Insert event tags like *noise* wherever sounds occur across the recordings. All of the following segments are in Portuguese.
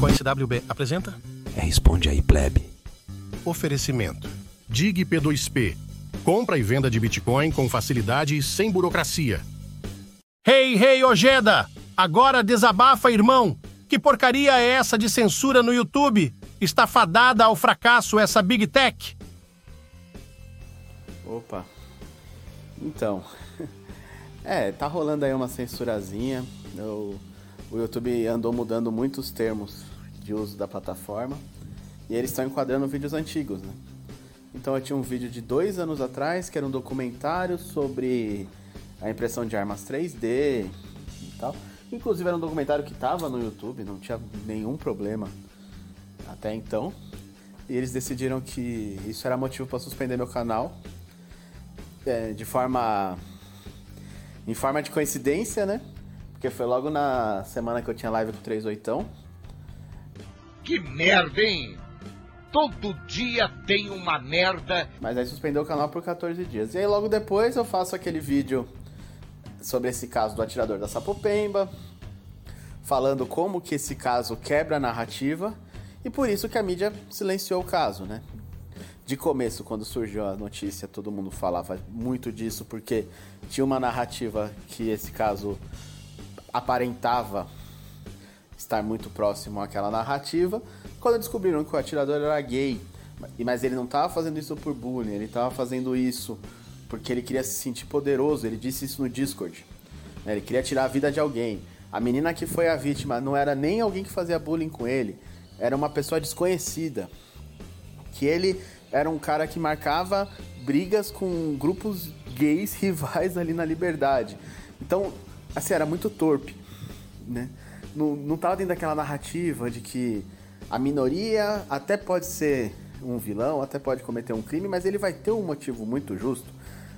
Bitcoin CWB apresenta É, responde aí, plebe. Oferecimento. Dig P2P. Compra e venda de Bitcoin com facilidade e sem burocracia. Hey, hey, Ojeda! Agora desabafa, irmão! Que porcaria é essa de censura no YouTube? Está fadada ao fracasso essa Big Tech? Opa. Então. É, tá rolando aí uma censurazinha. Eu- o YouTube andou mudando muitos termos de uso da plataforma. E eles estão enquadrando vídeos antigos, né? Então eu tinha um vídeo de dois anos atrás que era um documentário sobre a impressão de armas 3D e tal. Inclusive era um documentário que tava no YouTube, não tinha nenhum problema até então. E eles decidiram que isso era motivo para suspender meu canal é, de forma. Em forma de coincidência, né? Porque foi logo na semana que eu tinha live com o 38. Que merda, hein? Todo dia tem uma merda. Mas aí suspendeu o canal por 14 dias. E aí logo depois eu faço aquele vídeo sobre esse caso do atirador da Sapopemba, falando como que esse caso quebra a narrativa e por isso que a mídia silenciou o caso, né? De começo, quando surgiu a notícia, todo mundo falava muito disso porque tinha uma narrativa que esse caso aparentava estar muito próximo àquela narrativa. Quando descobriram que o atirador era gay, mas ele não estava fazendo isso por bullying, ele estava fazendo isso porque ele queria se sentir poderoso, ele disse isso no Discord. né? Ele queria tirar a vida de alguém. A menina que foi a vítima não era nem alguém que fazia bullying com ele, era uma pessoa desconhecida. Que ele era um cara que marcava brigas com grupos gays *laughs* rivais ali na Liberdade. Então, assim, era muito torpe, né? Não, não tava dentro daquela narrativa de que a minoria até pode ser um vilão, até pode cometer um crime, mas ele vai ter um motivo muito justo.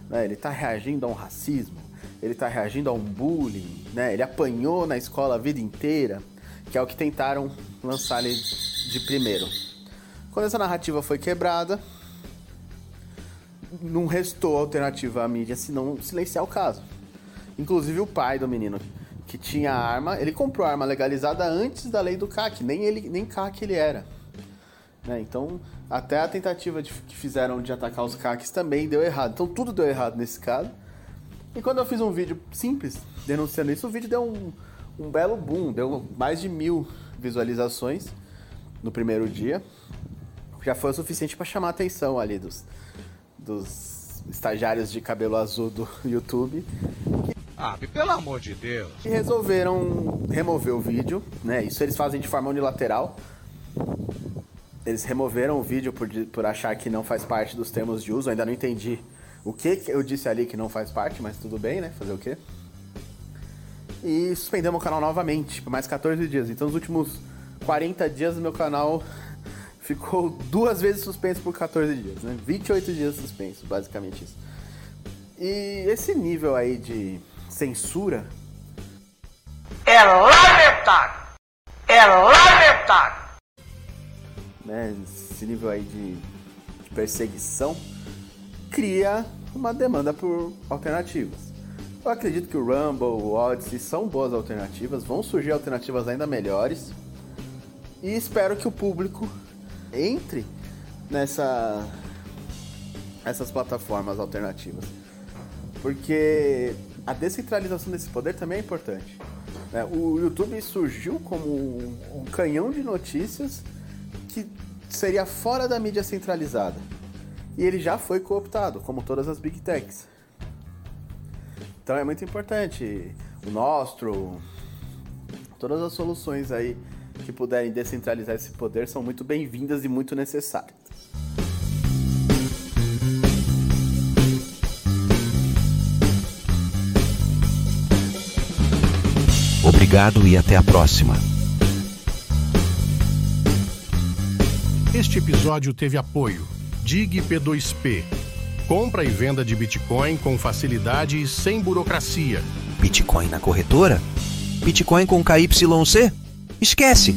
Né? Ele tá reagindo a um racismo, ele tá reagindo a um bullying, né? Ele apanhou na escola a vida inteira, que é o que tentaram lançar ele de primeiro. Quando essa narrativa foi quebrada, não restou alternativa à mídia senão silenciar o caso. Inclusive o pai do menino que tinha arma, ele comprou arma legalizada antes da lei do CAC, nem ele nem CAC ele era. Né? Então, até a tentativa de- que fizeram de atacar os CACs também deu errado. Então, tudo deu errado nesse caso. E quando eu fiz um vídeo simples denunciando isso, o vídeo deu um, um belo boom, deu mais de mil visualizações no primeiro dia. Já foi o suficiente para chamar a atenção ali dos, dos estagiários de cabelo azul do *laughs* YouTube Ah, pelo amor de Deus. e resolveram remover o vídeo, né? Isso eles fazem de forma unilateral. Eles removeram o vídeo por, por achar que não faz parte dos termos de uso. Eu ainda não entendi o que, eu disse ali que não faz parte, mas tudo bem, né? Fazer o quê? E suspendemos o canal novamente por mais 14 dias. Então, nos últimos 40 dias, meu canal *laughs* ficou duas vezes suspenso por 14 dias, né? 28 dias suspenso, basicamente isso. E esse nível aí de censura É lamentável! É lamentável! né, esse nível aí de, de perseguição, cria uma demanda por alternativas. Eu acredito que o Rumble, o Odyssey são boas alternativas, vão surgir alternativas ainda melhores. E espero que o público entre nessa essas plataformas alternativas. Porque a descentralização desse poder também é importante. né? O YouTube surgiu como um, canhão de notícias que seria fora da mídia centralizada. E ele já foi cooptado, como todas as Big Techs. Então é muito importante. O Nostro, todas as soluções aí que puderem descentralizar esse poder são muito bem-vindas e muito necessárias. Obrigado e até a próxima. Este episódio teve apoio Dig P2P. Compra e venda de Bitcoin com facilidade e sem burocracia. Bitcoin na corretora? Bitcoin com KYC? Esquece!